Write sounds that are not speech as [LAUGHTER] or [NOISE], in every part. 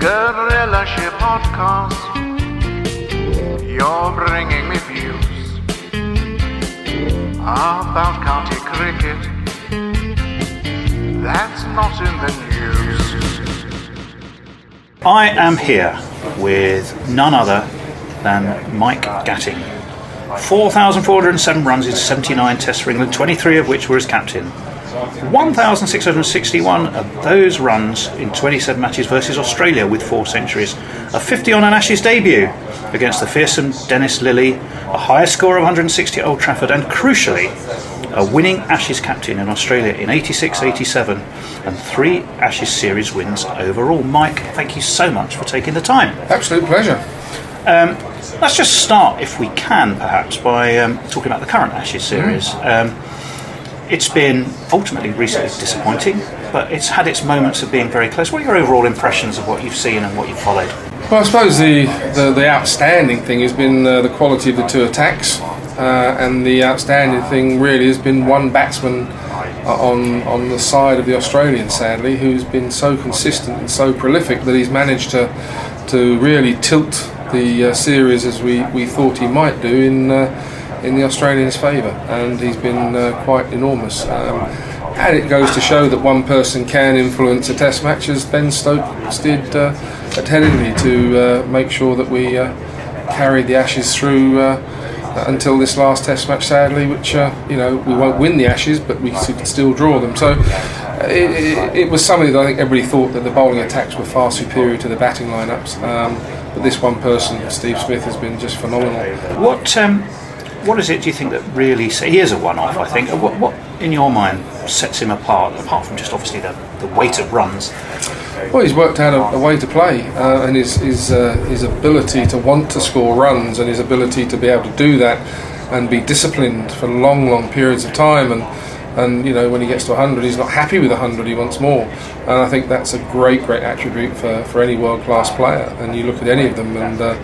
Guerillashire Podcast. You're bringing me views about county cricket. That's not in the news. I am here with none other than Mike Gatting. 4,407 runs in 79 tests for England, 23 of which were as captain. 1,661 of those runs in 27 matches versus Australia with four centuries. A 50 on an Ashes debut against the fearsome Dennis Lillee, a higher score of 160 at Old Trafford, and crucially, a winning Ashes captain in Australia in 86 87, and three Ashes series wins overall. Mike, thank you so much for taking the time. Absolute pleasure. Um, let's just start, if we can, perhaps, by um, talking about the current Ashes series. Um, it's been ultimately recently disappointing, but it's had its moments of being very close. What are your overall impressions of what you've seen and what you've followed? Well, I suppose the, the, the outstanding thing has been uh, the quality of the two attacks, uh, and the outstanding thing really has been one batsman uh, on on the side of the Australians, sadly, who's been so consistent and so prolific that he's managed to to really tilt the uh, series as we, we thought he might do in uh, in the Australians' favour, and he's been uh, quite enormous. Um, and it goes to show that one person can influence a test match, as Ben Stokes did uh, at Headingley, to uh, make sure that we uh, carried the Ashes through uh, until this last test match, sadly, which, uh, you know, we won't win the Ashes, but we could still draw them. So uh, it, it, it was something that I think everybody thought that the bowling attacks were far superior to the batting lineups. Um, but this one person, Steve Smith, has been just phenomenal. What um, what is it do you think that really he is a one-off? I think. What, what in your mind sets him apart, apart from just obviously the, the weight of runs? Well, he's worked out a, a way to play, uh, and his his, uh, his ability to want to score runs, and his ability to be able to do that, and be disciplined for long, long periods of time, and and you know when he gets to 100, he's not happy with 100, he wants more, and I think that's a great, great attribute for, for any world-class player. And you look at any of them, and uh,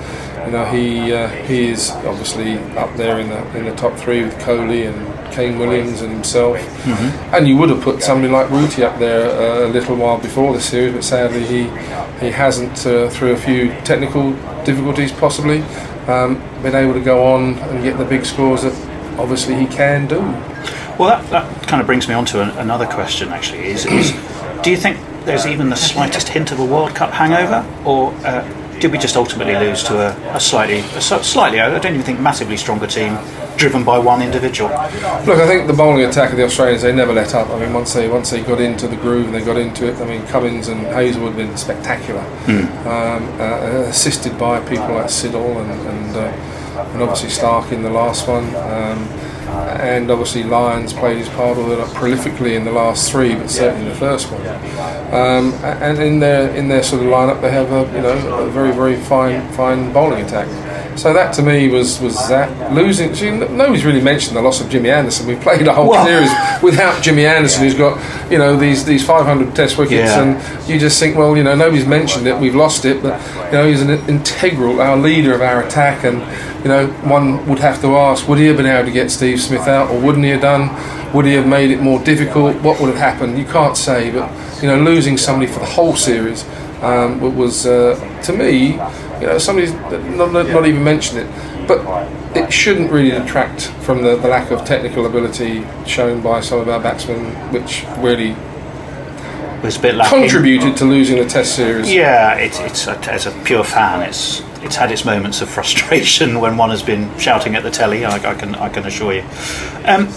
you know he uh, he is obviously up there in the in the top three with Kohli and Kane Williams and himself. And you would have put somebody like Rooty up there uh, a little while before the series, but sadly he he hasn't, uh, through a few technical difficulties possibly, um, been able to go on and get the big scores that obviously he can do. Well, that, that kind of brings me on to an, another question. Actually, is, is do you think there's even the slightest hint of a World Cup hangover, or uh, did we just ultimately lose to a, a slightly, a slightly, I don't even think massively stronger team, driven by one individual? Look, I think the bowling attack of the Australians they never let up. I mean, once they once they got into the groove and they got into it, I mean, Cummins and Hazlewood have been spectacular, um, uh, assisted by people like Siddle and and, uh, and obviously Stark in the last one. Um, and obviously Lyons played his part, although not prolifically in the last three, but certainly in the first one. Um, and in their in their sort of lineup, they have a you know a very very fine fine bowling attack. So that to me was was that losing. See, nobody's really mentioned the loss of Jimmy Anderson. We've played a whole series [LAUGHS] without Jimmy Anderson, who's got you know these these 500 Test wickets, Yeah. and you just think, well, you know, nobody's mentioned it. We've lost it, but you know, he's an integral, our leader of our attack, and you know, one would have to ask, would he have been able to get Steve Smith out, or wouldn't he have done? Would he have made it more difficult? What would have happened? You can't say, but you know, losing somebody for the whole series um, was, uh, to me, you know, somebody's not, not, even mentioned it, but it shouldn't really detract from the, the lack of technical ability shown by some of our batsmen, which really was a bit lacking. contributed to losing the Test series. Yeah, it, it's a, as a pure fan, it's it's had its moments of frustration [LAUGHS] when one has been shouting at the telly. I, I can I can assure you. Um,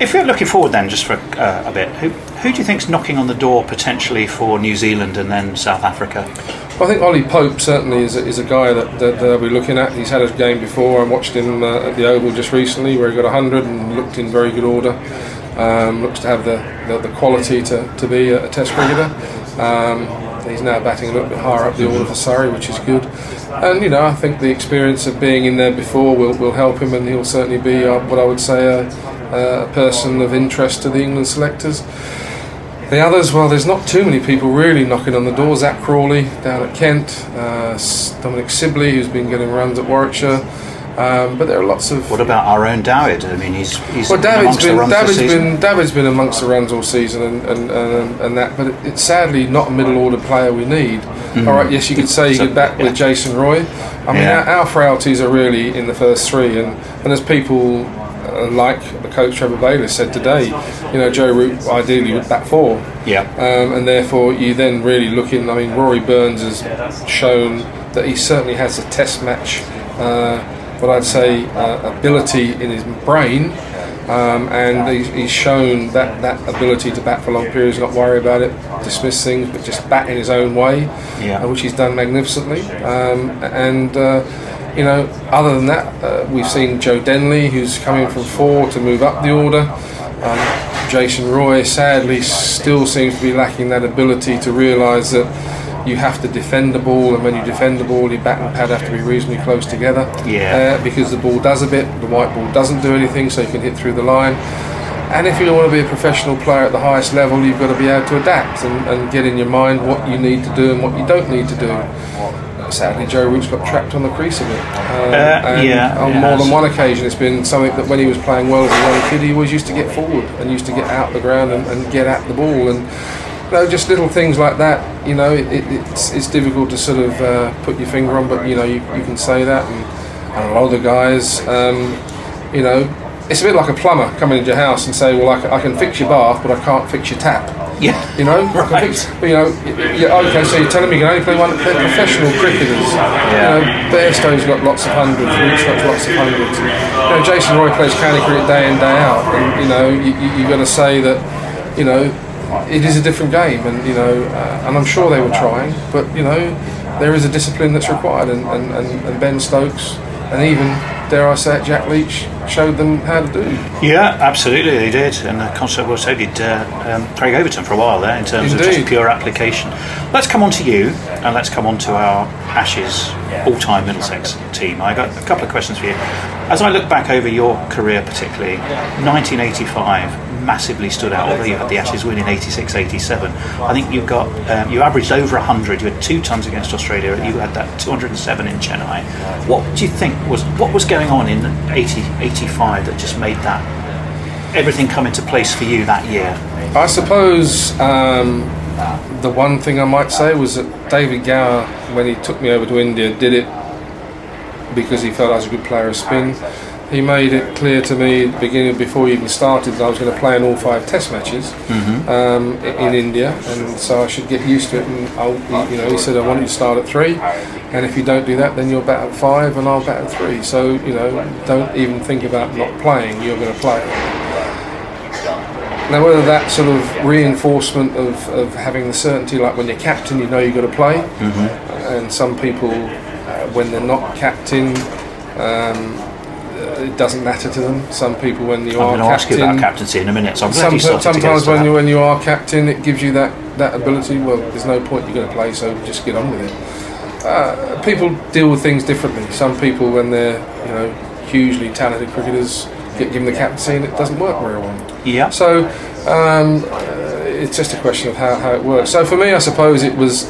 if we're looking forward then, just for uh, a bit, who who do you think's knocking on the door potentially for New Zealand and then South Africa? Well, I think Ollie Pope certainly is a, is a guy that, that we're looking at. He's had a game before. I watched him uh, at the Oval just recently where he got 100 and looked in very good order. Um, looks to have the, the, the quality to, to be a, a Test cricketer. Um, he's now batting a little bit higher up the order for Surrey, which is good. And, you know, I think the experience of being in there before will, will help him and he'll certainly be uh, what I would say a, a person of interest to the England selectors. The others, well, there's not too many people really knocking on the door. Zak Crawley down at Kent, uh, Dominic Sibley, who's been getting runs at Warwickshire. Um, but there are lots of. What about our own David? I mean, he's he's Well, David's been runs David's been David's been amongst the runs all season and and, and, and that, but it, it's sadly not a middle order player we need. All right, yes, you could say you could back yeah. with Jason Roy. I mean, Yeah. our, our frailties are really in the first three, and and as people. Uh, like the coach Trevor Bayliss said today, you know Joe Root ideally would bat four, Yeah. um, and therefore you then really look in. I mean, Rory Burns has shown that he certainly has a test match, uh, what I'd say, uh, ability in his brain, um, and he's, he's shown that, that ability to bat for long periods, not worry about it, dismiss things, but just bat in his own way, Yeah. uh, which he's done magnificently. Um, and uh, you know, other than that, uh, we've seen Joe Denley, who's coming from four to move up the order. Um, Jason Roy, sadly, still seems to be lacking that ability to realise that you have to defend the ball, and when you defend the ball, your bat and pad have to be reasonably close together. Yeah. Uh, because the ball does a bit, the white ball doesn't do anything, so you can hit through the line. And if you want to be a professional player at the highest level, you've got to be able to adapt and, and get in your mind what you need to do and what you don't need to do. Sadly, Joe Root's got trapped on the crease a bit. Um, and yeah, on more than one occasion, it's been something that when he was playing well as a young kid, he always used to get forward and used to get out the ground and, and get at the ball. And know, just little things like that. You know, it, it, it's it's difficult to sort of uh, put your finger on, but you know, you, you can say that. And, and a lot of the guys, um, you know, it's a bit like a plumber coming into your house and say, well, I can, I can fix your bath, but I can't fix your tap. Yeah. You know, [LAUGHS] Right. fix, you know, yeah, okay. So you're telling me you can only play one? They're professional cricketers. You know, Bairstow's got lots of hundreds. Root's got lots of hundreds. You know, Jason Roy plays county cricket day in day out, and you know, you, you, you've got to say that, you know, it is a different game, and you know, uh, and I'm sure they were trying, but you know, there is a discipline that's required, and, and, and, Ben Stokes, and even dare I say it, Jack Leach showed them how to do. Yeah, absolutely, they did, and the concept was so did uh, um, Craig Overton for a while there in terms of just pure application. Let's come on to you, and let's come on to our Ashes all-time Middlesex team. I got a couple of questions for you. As I look back over your career, particularly 1985 massively stood out. Although you had the Ashes win in 86, 87, I think you got um, you averaged over 100. You had two tons against Australia. You had that 207 in Chennai. What do you think was what was going on in 80, 85 that just made that everything come into place for you that year? I suppose um, the one thing I might say was that David Gower, when he took me over to India, did it because he felt I was a good player of spin. He made it clear to me at the beginning, before he even started, that I was going to play in all five Test matches um, i- in India, and so I should get used to it. And I'll, he- you know, he said I want you to start at three, and if you don't do that, then you'll bat at five, and I'll bat at three. So you know, don't even think about not playing. You're going to play. Now, whether that sort of reinforcement of, of having the certainty, like when you're captain, you know you've got to play, and some people, uh, when they're not captain, um, it doesn't matter to them. Some people, when you I'm are going ask you captain, about captaincy in a minute. So some, you started to get sometimes when you when you are captain, it gives you that, that ability. Well, there's no point you're going to play, so just get on with it. uh, people deal with things differently. Some people, when they're you know hugely talented cricketers, get given the captaincy and it doesn't work very well. Yeah. So um, uh, it's just a question of how, how it works. So for me, I suppose it was,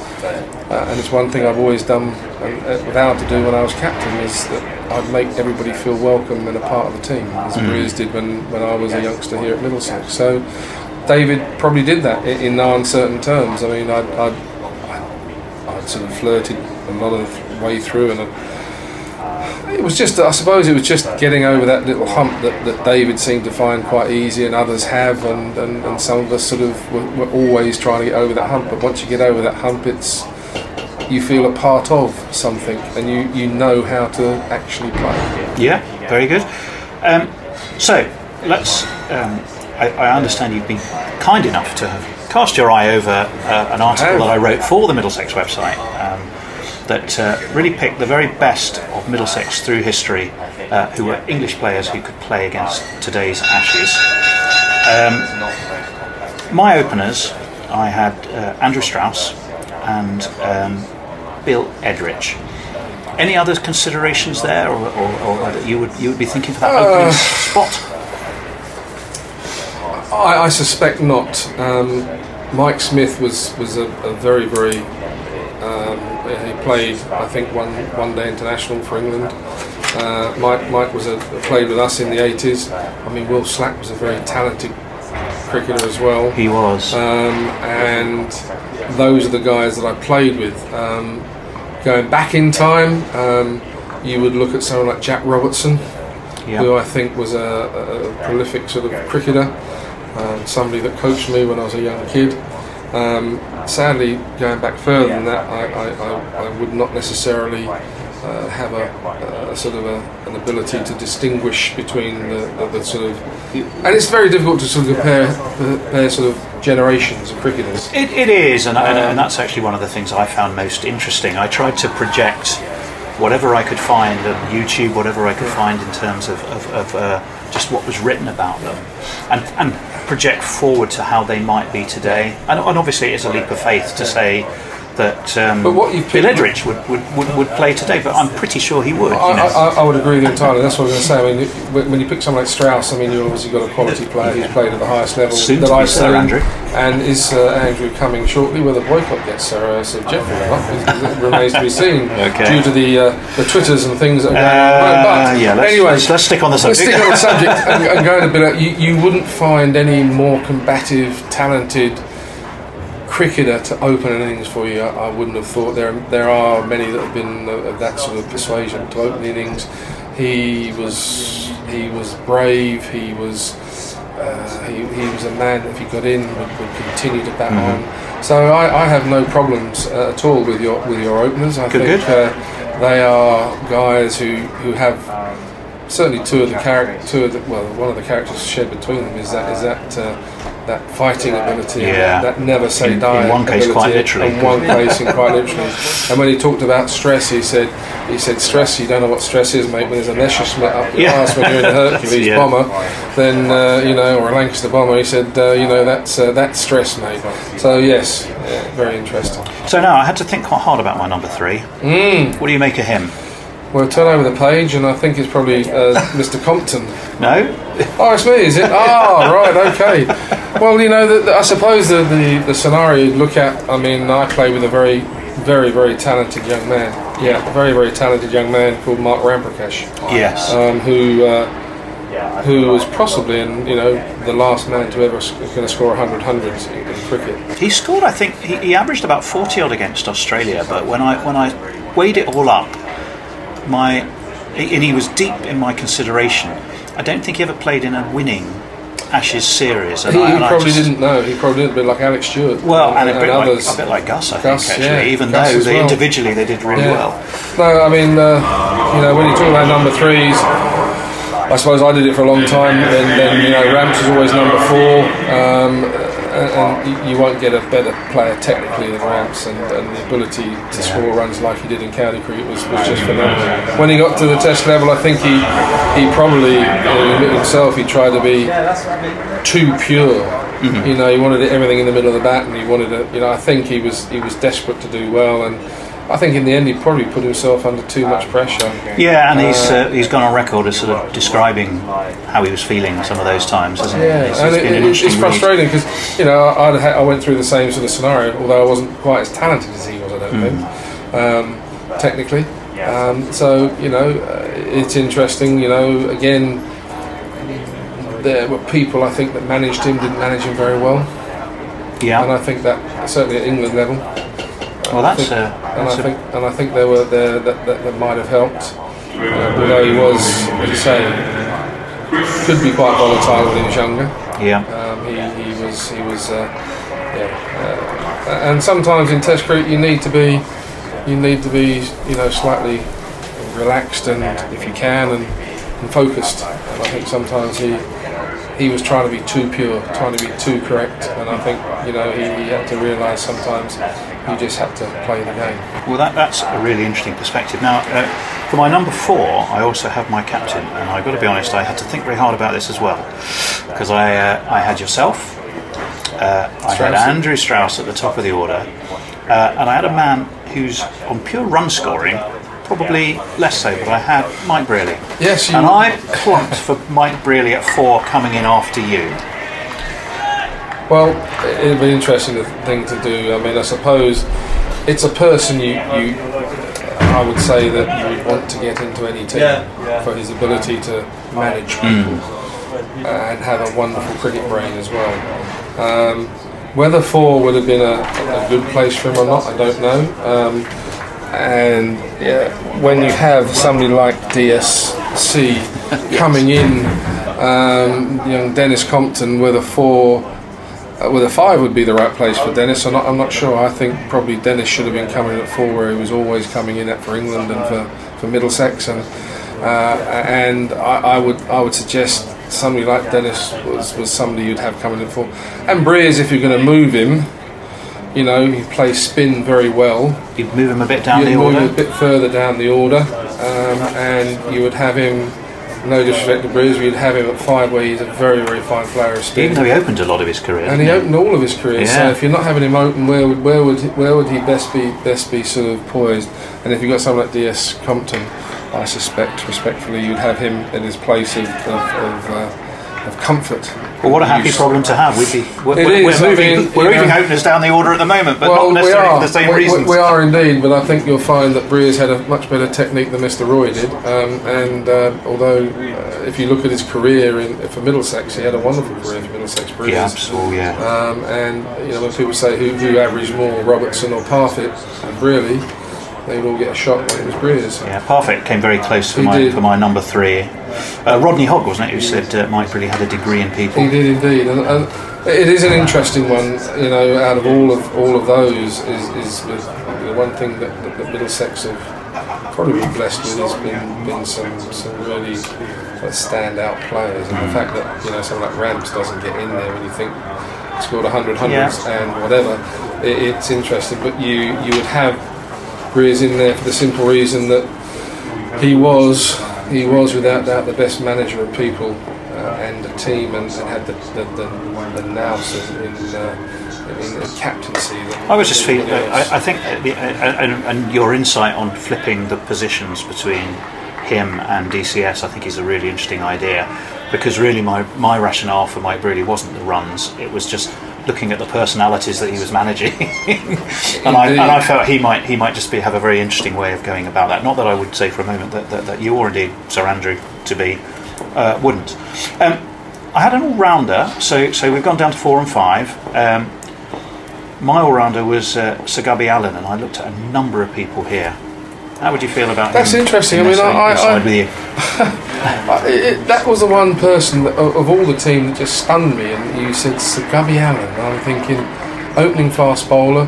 uh, and it's one thing I've always done and uh, vowed to do when I was captain is that I'd make everybody feel welcome and a part of the team, as Breers did when, when I was a youngster here at Middlesex. So David probably did that in, in no uncertain terms. I mean, I'd, I'd, I'd, I'd sort of flirted a lot of way through and. i it was just, I suppose, it was just getting over that little hump that, that David seemed to find quite easy, and others have, and, and, and some of us sort of were, were always trying to get over that hump. But once you get over that hump, it's you feel a part of something, and you, you know how to actually play. Yeah, very good. Um, so let's. Um, I, I understand you've been kind enough to have cast your eye over uh, an article that I wrote for the Middlesex website um, that uh, really picked the very best of Middlesex through history, uh, who were English players who could play against today's Ashes. Um, my openers, I had uh, Andrew Strauss and um, Bill Edrich. Any other considerations there, or, or, or that you would you would be thinking for that opening spot? I, I suspect not. Um, Mike Smith was was a, a very very. Um, he played, I think, one one day international for England. Uh, Mike Mike was a played with us in the eighties. I mean, Wilf Slack was a very talented cricketer as well. He was. um, and those are the guys that I played with. Um, going back in time, um, you would look at someone like Jack Robertson, Yeah. who I think was a, a, prolific sort of cricketer, um, somebody that coached me when I was a young kid. Um, sadly, going back further than that, I, I, I, I would not necessarily uh, have a, a sort of a, an ability to distinguish between the, the, the sort of, and it's very difficult to sort of compare, compare sort of generations of cricketers. It, it is, and, and, and that's actually one of the things I found most interesting. I tried to project whatever I could find on YouTube, whatever I could find in terms of, of, of uh, just what was written about them, and, and project forward to how they might be today. And, and obviously, it's a leap of faith to say that um, But what you've Bill Edrich would, would, would, would play today, but I'm pretty sure he would. You I, know. I, I would agree entirely. That's what I was going to say. I mean, when you pick someone like Strauss, I mean, you've obviously got a quality player who's played at the highest level Soon that I've seen. Andrew. And is uh, Andrew coming shortly? Whether Boycott gets Sir, uh, Sir Geoffrey or not remains to be seen. [LAUGHS] Okay. Due to the uh, the twitters and things that are going Uh, on. But yeah, let's- anyway, let's- let's stick on the subject. Let's stick on the subject [LAUGHS] and, and go a bit. You, you wouldn't find any more combative, talented cricketer to open innings for you. I, I wouldn't have thought there. There are many that have been of, that sort of persuasion to open innings. He was he was brave. He was uh, he, he was a man that if he got in would, would continue to bat on. So I, I have no problems uh, at all with your with your openers. I Good, think good. Uh, they are guys who who have certainly two of the character, two of the, well, one of the characters shared between them is that is that uh, that fighting ability, Yeah. that, never say In- in die. one case, quite literally. In one [LAUGHS] case, and quite literally. And when he talked about stress, he said, he said, stress. You don't know what stress is, mate. When there's a Messerschmitt up your Yeah. ass when you're in a Hercules [LAUGHS] Yeah. bomber, then uh, you know, or a Lancaster bomber. He said, uh, you know, that's uh, that's stress, mate. So yes, yeah, very interesting. so now I had to think quite hard about my number three. Mm. What do you make of him? Well, turn over the page, and I think it's probably uh, [LAUGHS] Mr. Compton. No? Oh, it's me, is it? Oh, right, okay. Well, you know, the, the, I suppose the, the, the scenario you look at, I mean, I play with a very, very, very talented young man. Yeah, a very, very talented young man called Mark Ramprakash, Yes. um, who uh, who was possibly, in, you know, the last man to ever going to score 100 hundreds in, in cricket. He scored, I think, he, he averaged about 40 odd against Australia, but when I when I weighed it all up, my and he was deep in my consideration. I don't think he ever played in a winning Ashes series. And He, I, and I probably just- didn't know. He probably didn't, a bit like Alec Stewart. Well, and, a, bit like, others. a bit like Gus, I Gus, think, actually, yeah, even Gus though they well. individually they did really Yeah. well. No, I mean, uh, you know, when you talk about number threes, I suppose I did it for a long time. Then, then you know, Ramps was always number four, um, and, and you- won't get a better player technically than Ramps, and, and the ability to score runs like he did in county cricket was, was just phenomenal. When he got to the Test level, I think he he probably you know, himself he tried to be too pure. Mm-hmm. You know, he wanted everything in the middle of the bat, and he wanted to. You know, I think he was he was desperate to do well, and I think in the end he probably put himself under too much pressure. Yeah, and he's uh, he's gone on record as sort of describing how he was feeling some of those times, hasn't he? Yeah, It's- and it's it, it, it's frustrating because you know I, I'd I went through the same sort of scenario, although I wasn't quite as talented as he was. I don't Hmm. think um, technically. Um, so you know, uh, it's interesting. You know, again, there were people I think that managed him didn't manage him very well, Yeah, and I think that certainly at England level. Well, that's think- uh, and that's I a- think and I think there were there that, that, that might have helped. Uh, although he was, as you say, could be quite volatile when he was younger. yeah. Um, he, he was he was uh, yeah, uh, and sometimes in Test cricket you need to be you need to be you know slightly relaxed and if you can and, and focused. And I think sometimes he he was trying to be too pure, trying to be too correct, and I think you know he, he had to realise sometimes you just had to play the game. Well, that, that's a really interesting perspective. Now, uh, for my number four, I also have my captain, and I've got to be honest, I had to think very hard about this as well, because I uh, I had yourself, uh, I had. Andrew Strauss at the top of the order, uh, and I had a man who's on pure run scoring. Probably less so, but I had Mike Brearley. Yes, you- and I clumped for Mike Brearley at four, coming in after you. Well, it'd be an interesting thing to do. I mean, I suppose it's a person you, you I would say that you would want to get into any team for his ability to manage people and have a wonderful cricket brain as well. Um, whether four would have been a, a good place for him or not, I don't know. Um, and yeah, when you have somebody like DCS coming in, um, young Denis Compton with a four, uh, with a five would be the right place for Denis. I'm not, I'm not sure. I think probably Denis should have been coming in at four, where he was always coming in at for England and for, for Middlesex, and uh, and I, I would I would suggest somebody like Denis was, was somebody you'd have coming in for, and Breers if you're going to move him. You know, he plays spin very well. You'd move him a bit down You'd the move order. him a bit further down the order, um, and you would have him. No disrespect to Breers, you'd have him at five, where he's a very, very fine player of spin. Even though he opened a lot of his career. And he didn't opened all of his career. So Yeah. if you're not having him open, where would where would where would he best be best be sort of poised? And if you've got someone like DS Compton, I suspect respectfully you'd have him in his place of of, of, uh, of comfort. Well, what a happy Use. problem to have. We'd be, we're, It we're, is, we're I moving, mean, we're moving openers down the order at the moment, but well, not necessarily for the same we, we- reasons. We, are indeed, but I think you'll find that Breers had a much better technique than Mr. Roy did. Um, and uh, although, uh, if you look at his career in, for Middlesex, he had a wonderful career for Middlesex Breers. Yeah, absolutely, yeah. Um, and you know when people say who, who averaged more, Robertson or Parfitt, really, they would all get a shot when it was Breers. Yeah, Parfitt came very close for He my did. for my number three. Uh, Rodney Hogg, wasn't it, who said uh, Mike really had a degree in people? He did indeed, and, and it is an interesting one. You know, out of all of all of those, is, is the, one thing that, that, that Middlesex have probably been blessed with has been, been some some really standout players, and the fact that you know someone like Ramps doesn't get in there when you think scored 100 hundreds and whatever, it, it's interesting. But you you would have Breers in there for the simple reason that he was he was without doubt the best manager of people uh, and a team and, and had the the, the, the nous in, in, uh, in, in captaincy. I was just feeling. I, I think, uh, the, uh, and, and your insight on flipping the positions between him and DCS, I think, is a really interesting idea. Because really, my my rationale for Mike Brearley wasn't the runs; it was just looking at the personalities that he was managing, [LAUGHS] and I and I felt he might he might just be have a very interesting way of going about that. Not that I would say for a moment that, that, that you or indeed Sir Andrew to be uh, wouldn't. Um, I had an all rounder, so so we've gone down to four and five. Um, my all-rounder was uh, Sir Gubby Allen, and I looked at a number of people here. How would you feel about that? That's interesting. in I mean, I- I- I- with you? [LAUGHS] I- it, that was the one person that, of, of all the team that just stunned me. And you said Sir Gubby Allen. And I'm thinking, opening fast bowler,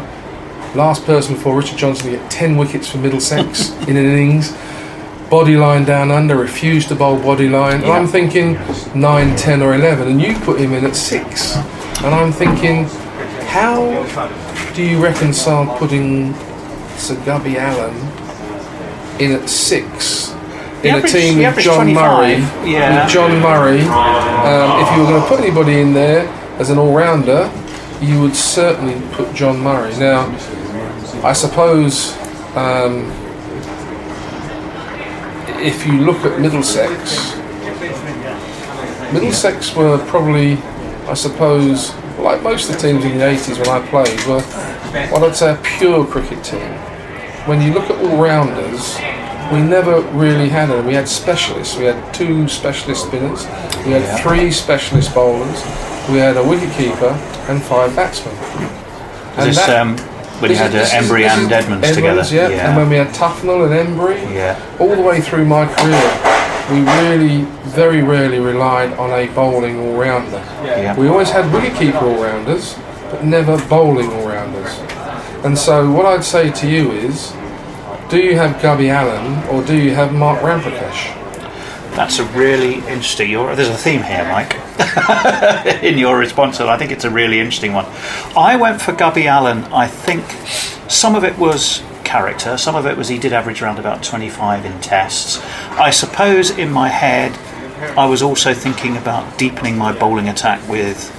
last person before Richard Johnson to get 10 wickets for Middlesex [LAUGHS] in an innings, body line down under, refused to bowl body line. And I'm thinking 9, 10, or 11. And you put him in at 6. And I'm thinking, how do you reconcile putting Sir Gubby Allen in at 6? In a team with John Murray, yeah. with John Murray, um, if you were going to put anybody in there as an all-rounder, you would certainly put John Murray. Now, I suppose um, if you look at Middlesex, Middlesex were probably, I suppose, like most of the teams in the 80s when I played, were what I'd say a pure cricket team. When you look at all rounders, we never really had them. We had specialists. We had two specialist spinners. We had three specialist bowlers. We had a wicketkeeper and five batsmen. And This, that- um, when you had is- uh, Emburey and is Edmonds together. yeah. And when we had Tufnell and Emburey, Yeah. all the way through my career, we really, very rarely relied on a bowling all-rounder. Yeah. We always had wicketkeeper all-rounders, but never bowling all-rounders. And so what I'd say to you is, do you have Gubby Allen or do you have Mark Ramprakash? That's a really interesting. There's a theme here, Mike, [LAUGHS] in your response, and I think it's a really interesting one. I went for Gubby Allen. I think some of it was character, some of it was he did average around about 25 in tests. I suppose in my head, I was also thinking about deepening my bowling attack with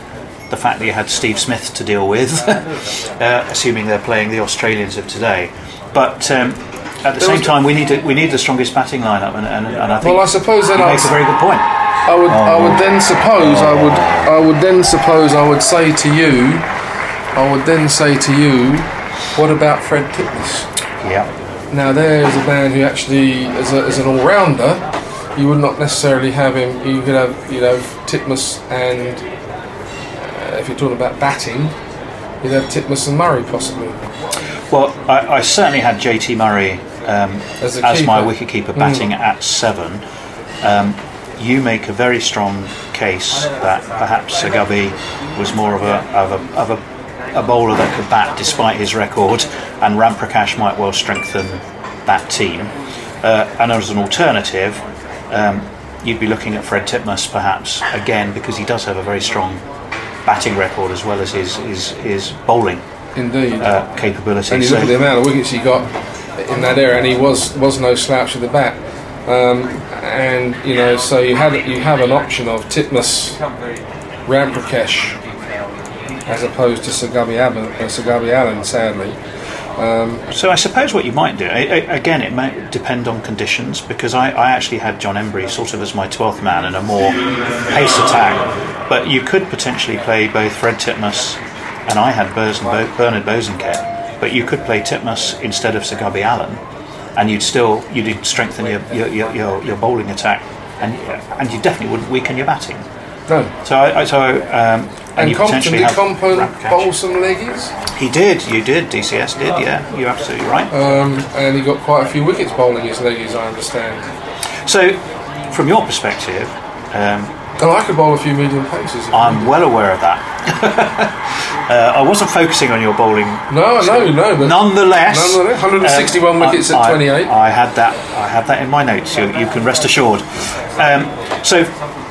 the fact that you had Steve Smith to deal with, [LAUGHS] uh, assuming they're playing the Australians of today. But um, at the There same time, we need to, we need the strongest batting lineup, and, and, and I think Well, I suppose then you a very good point. I would, I would then suppose, I would, I would then suppose, I would say to you, I would then say to you, what about Fred Titmus? Yeah. Now there is a man who actually, as, a, as an all-rounder, you would not necessarily have him. You could have, you know, Titmus and uh, if you're talking about batting, you'd have Titmus and Murray possibly. Well, I, I certainly had JT Murray um, As as, my keeper. wicketkeeper batting at seven. Um, you make a very strong case that perhaps Gubby was more of a of a, of a, a bowler that could bat despite his record, and Ramprakash might well strengthen that team. Uh, and as an alternative, um, you'd be looking at Fred Titmus perhaps again because he does have a very strong batting record as well as his his, his bowling Indeed. uh, capability. and you So- look at the amount of wickets he got in that era, and he was was no slouch with the bat. Um, and you know, so you had you have an option of Titmus, Ramprakash, as opposed to Allen, uh, Sir Allen sadly. So I suppose what you might do, I, I, again, it might depend on conditions because I, I actually had John Emburey sort of as my 12th man in a more pace attack. But you could potentially play both Fred Titmus and I had Bernard Bosanquet. But you could play Titmus instead of Sir Gubby Allen and you'd still you'd strengthen your, your, your, your, your bowling attack and, and you definitely wouldn't weaken your batting. No. So, I, I- so um, and, And you Compton, potentially did Compton bowl some leggies? He did, you did, DCS did, yeah, you're absolutely right. Um, and he got quite a few wickets bowling his leggies, I understand. So, from your perspective, um, And I could bowl a few medium paces. I'm well aware of that. [LAUGHS] uh, I wasn't focusing on your bowling. No, no, no. But Nonetheless, Nonetheless, 161 um, wickets at 28. I had that. I had that in my notes. You, you can rest assured. Um, so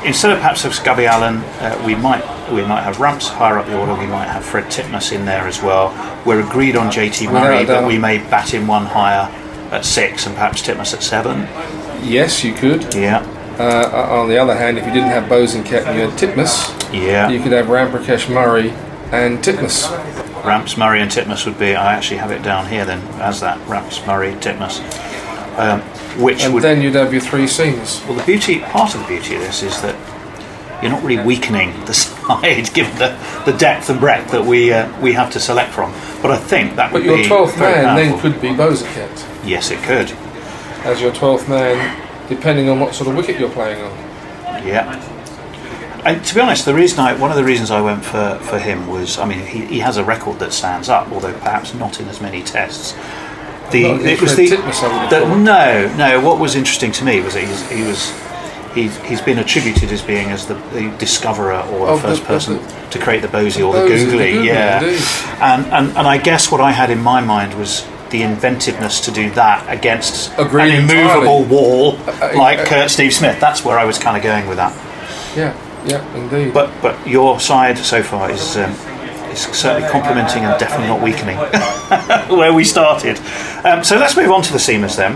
instead of perhaps of Gubby Allen, uh, we might we might have Ramps higher up the order. We might have Fred Titmus in there as well. We're agreed on JT Murray, but we may bat in one higher at six and perhaps Titmus at seven. Yes, you could. Yeah, Uh, on the other hand, if you didn't have Bosanquet and you had Titmus, yeah. you could have Ramprakash Murray and Titmus. Ramps, Murray, and Titmus would be. I actually have it down here then as that Ramps, Murray, Titmus, um, which And would. then you'd have your three seamers. well, the beauty, part of the beauty of this is that you're not really weakening the [LAUGHS] side, given the, the depth and breadth that we uh, we have to select from. But I think that But would your be 12th very man then powerful. could be Bosanquet Yes, it could. as your 12th man, depending on what sort of wicket you're playing on. Yeah. And to be honest, the reason I one of the reasons I went for, for him was, I mean, he, he has a record that stands up, although perhaps not in as many tests. The it was the, Titmus, I would have the- no no. What was interesting to me was that he was he he's, been attributed as being as the, the discoverer or the the- first of person the- to create the Bosey or the the googly, googly, yeah. indeed. And, and and I guess what I had in my mind was the inventiveness to do that against Agreed an immovable entirely. wall uh, like uh, uh, Steve Smith. That's where I was kind of going with that. Yeah, yeah, indeed. But but your side so far is um, is certainly complementing and definitely not weakening [LAUGHS] where we started. Um, so let's move on to the seamers then.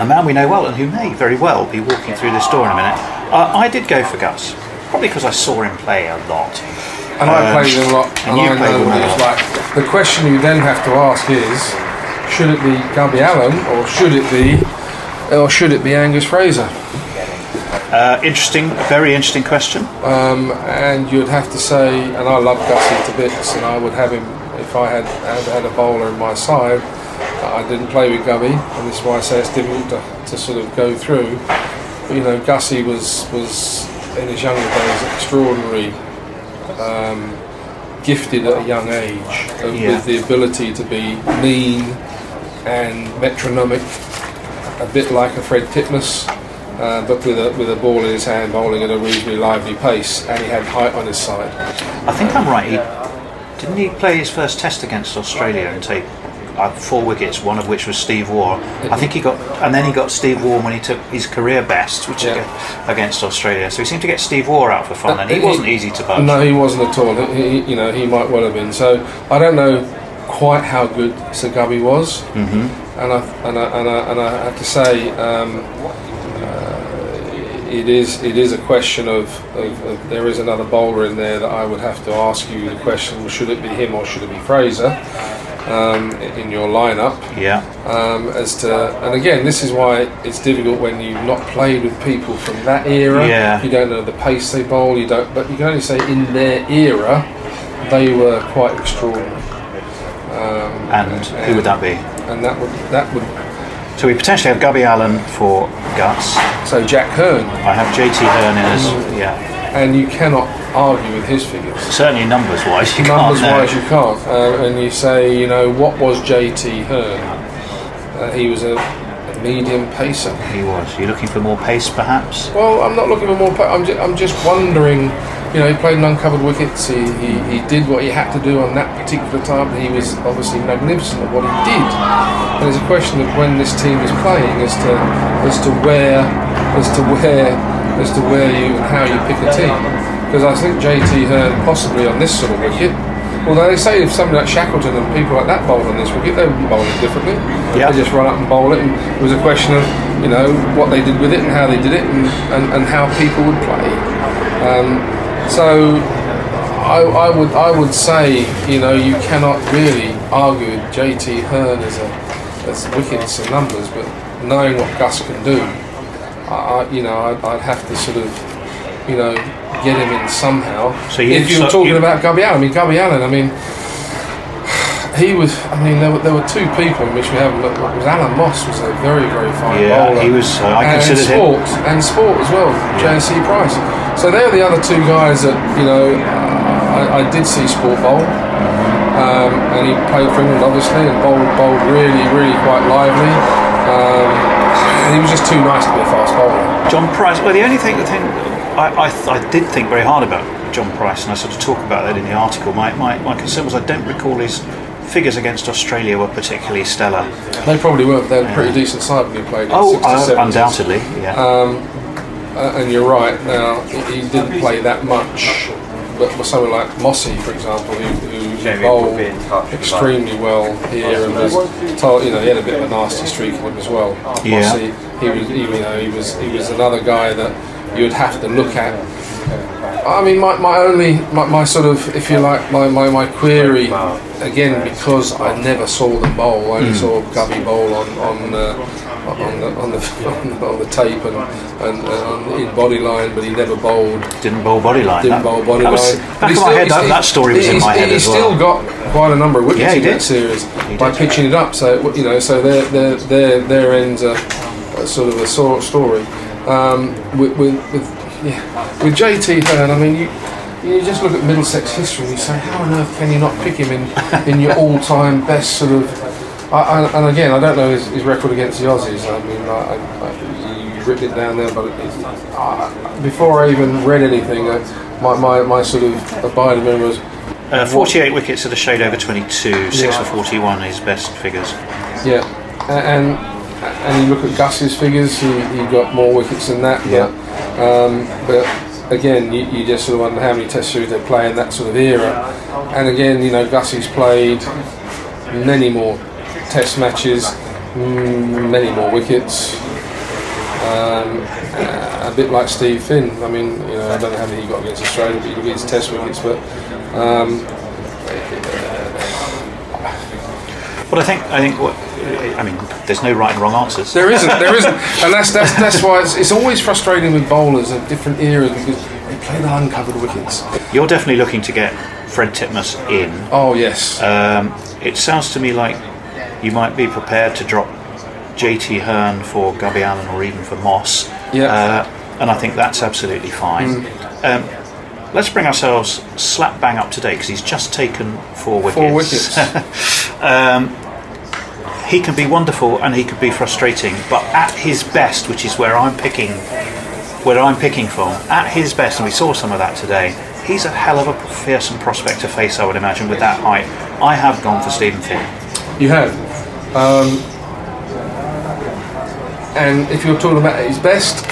A man we know well and who may very well be walking through this door in a minute. Uh, I did go for Gus, probably because I saw him play a lot. And I Um, played a lot, and and, you I played know what a lot. like. The question you then have to ask is, should it be Gubby Allen or should it be or should it be Angus Fraser? Uh, interesting, very interesting question. Um, and you'd have to say, and I love Gussie to bits, and I would have him if I had had, had a bowler in my side. I didn't play with Gubby, and this is why I say it's difficult to, to sort of go through. But, you know, Gussie was was in his younger days extraordinary, um, gifted at a young age uh, Yeah. with the ability to be mean and metronomic, a bit like a Fred Titmus. Uh, but with a, with a ball in his hand, bowling at a reasonably lively pace, and he had height on his side. I think I'm right. He, didn't he play his first test against Australia and take uh, four wickets, one of which was Steve Waugh? I think he got, and then he got Steve Waugh when he took his career best, which Yeah. against Australia. So he seemed to get Steve Waugh out for fun, and he He- wasn't easy to budge. No, he wasn't at all. He, he- you know, he might well have been. So I don't know quite how good Sir Gubby was, mm-hmm. and I and I, and I and I have to say. Um, uh, it is it is a question of, of, of there is another bowler in there that I would have to ask you the question should it be him or should it be Fraser um, in your lineup Yeah, um, as to and again this is why it's difficult when you've not played with people from that era Yeah. you don't know the pace they bowl you don't but you can only say in their era they were quite extraordinary and who would that be? and that would that would So we potentially have Gubby Allen for guts. so Jack Hearne I have JT Hearne in as yeah. and you cannot argue with his figures Certainly numbers wise, you numbers can't. no. wise you can't uh, and you say you know what was JT Hearne uh, he was a medium pacer He was. You're looking for more pace, perhaps? Well, I'm not looking for more. Pa- I'm, just, I'm just wondering. You know, he played an uncovered wickets. He, he, he did what he had to do on that particular time. He was obviously magnificent at what he did. And it's a question of when this team is playing as to as to where as to where as to where you and how you pick a team. Because I think JT Hearne possibly on this sort of wicket. Although they say if somebody like Shackleton and people like that bowled on this wicket, they would bowl it differently. Yeah. They just run up and bowl it, and it was a question of you know what they did with it and how they did it and, and, and how people would play. Um, so I, I would I would say you know you cannot really argue with JT Hearne as a as wickets and numbers, but knowing what Gus can do, I, I you know I'd, I'd have to sort of you know get him in somehow. So you- if you're so talking you- about Gubby Allen, I mean Gubby Allen, I mean he was. I mean, there were, there were two people in which we haven't looked. at. Was Alan Moss was a very very fine Yeah, bowler. he was, uh, I and, considered him- sport and sport as well. J.C. Price. So they're the other two guys that you know. I, I did see sport bowl, um, and he played for England obviously, and bowled, bowled really really quite lively. Um, and he was just too nice to be a fast bowler. John Price. Well, the only thing, the thing I, I, th- I did think very hard about John Price, and I sort of talk about that in the article. My, my, my concern was I don't recall his figures against Australia were particularly stellar. They probably weren't. They had a pretty decent side when you played. in Oh, 60s, uh, 70s. undoubtedly, yeah. Uh, and you're right. Now he he didn't play that much, but for someone like Mossy, for example, who, who Jamie bowled will be in touch with extremely well here, and was told, you know, he had a bit of a nasty streak in him as well. Yeah. Mossy, he was, he, you know, he was he was another guy that you'd have to look at. I mean, my, my only, my, my sort of, if you like, my, my, my query, again, because I never saw them bowl, I only saw Gubby bowl on, on, uh, on, the, on, the, [LAUGHS] on, the, on the tape and, and, and in body line, but he never bowled. Didn't bowl body line. Didn't that, bowl body that was, line. Back in he my still- head, that, that story was in my head He still well. got quite a number of wickets Yeah, in that series He by did. pitching it up. So you know, so their their their their ends are a sort of a sort story. Um, with, with, with yeah, with JT Hearne, I mean you. You just look at Middlesex history and you say, how on earth can you not pick him in, in your all-time best sort of? [LAUGHS] I, I, and again, I don't know his, his record against the Aussies. I mean, I, I, you've written it down there, but uh, before I even read anything, uh, my, my, my sort of abiding memory was Uh, 48 wickets at a shade over 22, 6 Yeah. for 41, his best figures. Yeah, and and you look at Gus's figures, he, he got more wickets than that. Yeah. But, um, but again, you, you just sort of wonder how many Test series they play in that sort of era. And again, you know, Gussy's played many more Test matches, mm, many more wickets. Um, a bit like Steve Finn. I mean, you know, I don't know how many he got against Australia, but he got his Test wickets. But um, But I think I think what I mean, there's no right and wrong answers. There isn't, there isn't, and that's that's, that's why it's, it's always frustrating with bowlers of different eras because they play the uncovered wickets. You're definitely looking to get Fred Titmus in. Oh yes, Um, it sounds to me like you might be prepared to drop JT Hearne for Gubby Allen or even for Moss. Yeah. Uh, and I think that's absolutely fine. Um, let's bring ourselves slap bang up to date because he's just taken four wickets. four wickets. [LAUGHS] he can be wonderful and he can be frustrating, but at his best, which is where I'm picking, where I'm picking from, at his best, and we saw some of that today. He's a hell of a fearsome prospect to face, I would imagine, with that height. I have gone for Steven Finn. you have. Um, and if you're talking about his best,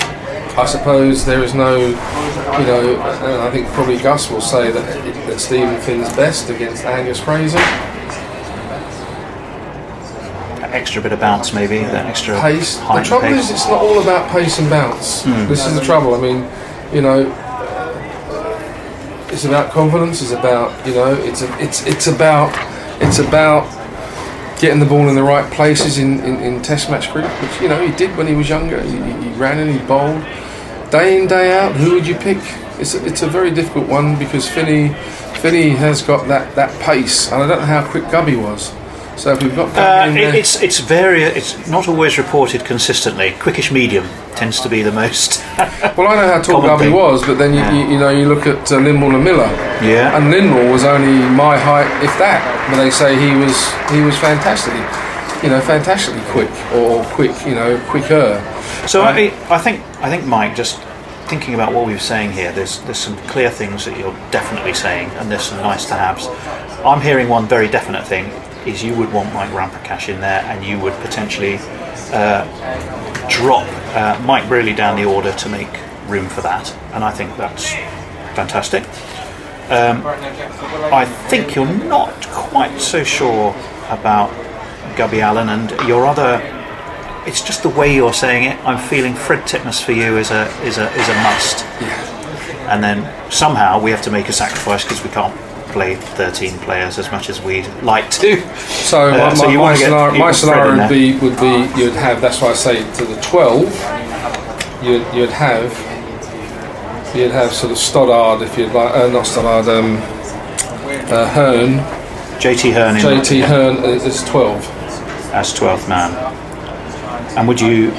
I suppose there is no, you know, and I think probably Gus will say that that Steven Finn's best against Angus Fraser. Extra bit of bounce, maybe that extra pace. The trouble pace. is, it's not all about pace and bounce. Hmm. This is the trouble. I mean, you know, it's about confidence. It's about you know, it's a, it's it's about it's about getting the ball in the right places in, in, in Test match cricket, which you know he did when he was younger. He, he ran and he bowled day in day out. Who would you pick? It's a, it's a very difficult one because Finney Finney has got that, that pace, and I don't know how quick Gubby was. So we've got Uh, it- it's it's very it's not always reported consistently. Quickish medium tends to be the most. [LAUGHS] Well, I know how tall Common was, but then you, you, you know you look at uh, and Miller, yeah. and Lindmore was only my height, if that. But they say he was he was fantastic, you know, fantastically quick or quick, you know, quicker. So I, I think I think Mike, just thinking about what we were saying here, there's there's some clear things that you're definitely saying, and there's some nice to haves. I'm hearing one very definite thing is you would want Mike Ramprakash in there, and you would potentially uh, drop uh, Mike Brearley down the order to make room for that, and I think that's fantastic. Um, I think you're not quite so sure about Gubby Allen and your other it's just the way you're saying it. I'm feeling Fred Titmus for you is a is a is a must. Yeah. And then somehow we have to make a sacrifice because we can't play 13 players as much as we'd like to. [LAUGHS] So Uh, my, so my, scenario, my scenario would be would be you'd have that's why I say to the twelve, you'd you'd have you'd have sort of Stoddart if you'd like, uh, not Stoddart, um, uh, Hearne, JT Hearne in JT Hearne as as twelve. as 12th man. And would you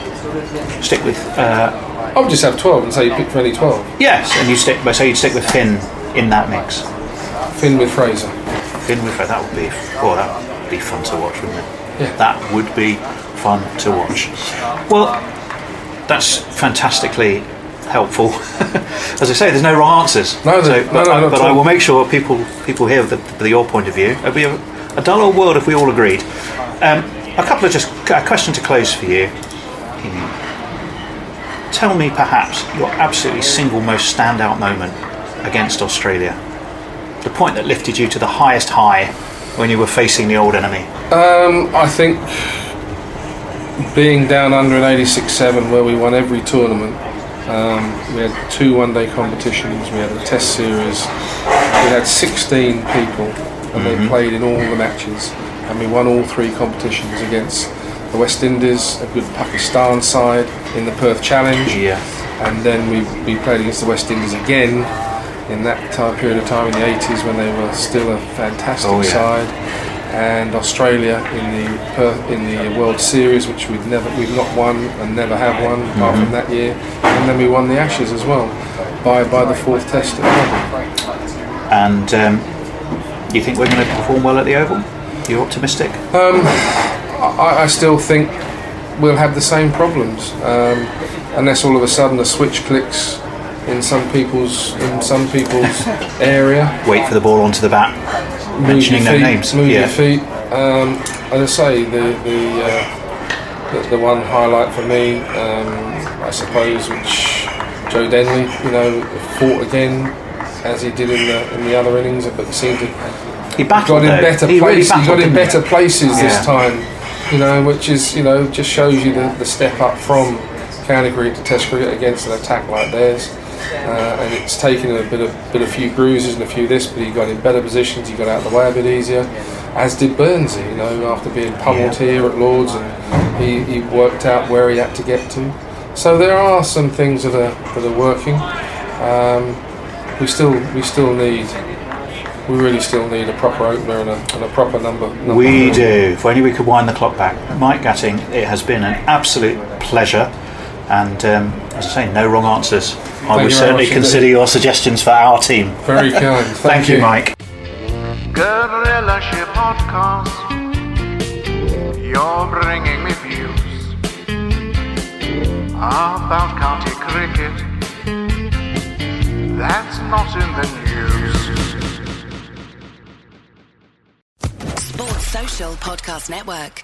stick with uh, I would just have twelve and say you pick for any twelve. yes? And you stick, but say you'd stick with Finn in that mix. Finn with Fraser. Finn with Fraser. that would be oh that would be fun to watch, wouldn't it? Yeah. That would be fun to watch. Well, that's fantastically helpful. [LAUGHS] As I say, there's no wrong answers. No, so, no, but, no, I, but I will make sure people people hear the, the, your point of view. It'd be a, a dull old world if we all agreed. Um, a couple of just a question to close for you. Tell me perhaps your absolutely single most standout moment against Australia. The point that lifted you to the highest high when you were facing the old enemy. Um, I think being down under an 86-7 where we won every tournament. Um, we had two one-day competitions. We had a test series. We had 16 people, and they played in all the matches. And we won all three competitions against the West Indies, a good Pakistan side in the Perth Challenge, Yeah. and then we, we played against the West Indies again in that time period of time in the 80s when they were still a fantastic Oh, yeah. side and Australia in the Perth, in the World Series which we've never we've not won and never have won apart Mm-hmm. from that year and then we won the Ashes as well by by the fourth test. And um, you think we're going to perform well at the Oval? You're optimistic? I, I still think we'll have the same problems um, unless all of a sudden a switch clicks in some people's in some people's [LAUGHS] area Wait for the ball onto the bat. move Mentioning your no feet, names. Move yeah. your feet. Um, as I say, the the, uh, the the one highlight for me, um, I suppose, which Joe Denly, you know, fought again as he did in the in the other innings, but seemed to He got in though. better he really places. he got in didn't better places Yeah. this time. You know, which is you know just shows you the, the step up from county cricket to Test cricket against an attack like theirs. Uh, and it's taken him a bit of bit a few bruises and a few this, but he got in better positions. He got out of the way a bit easier. as did Burnsy. You know, after being pummeled Yeah. here at Lords, and he, he worked out where he had to get to. So there are some things that are that are working. Um, we still we still need we really still need a proper opener and a, and a proper number. number We four. do. If only we could wind the clock back. Mike Gatting, it has been an absolute pleasure. And um, as I say, no wrong answers. I Thank would certainly consider your suggestions for our team. Very kind. [LAUGHS] Thank, Thank you, Mike. Guerillashire Podcast. You're bringing me views about county cricket. That's not in the news. Sports Social Podcast Network.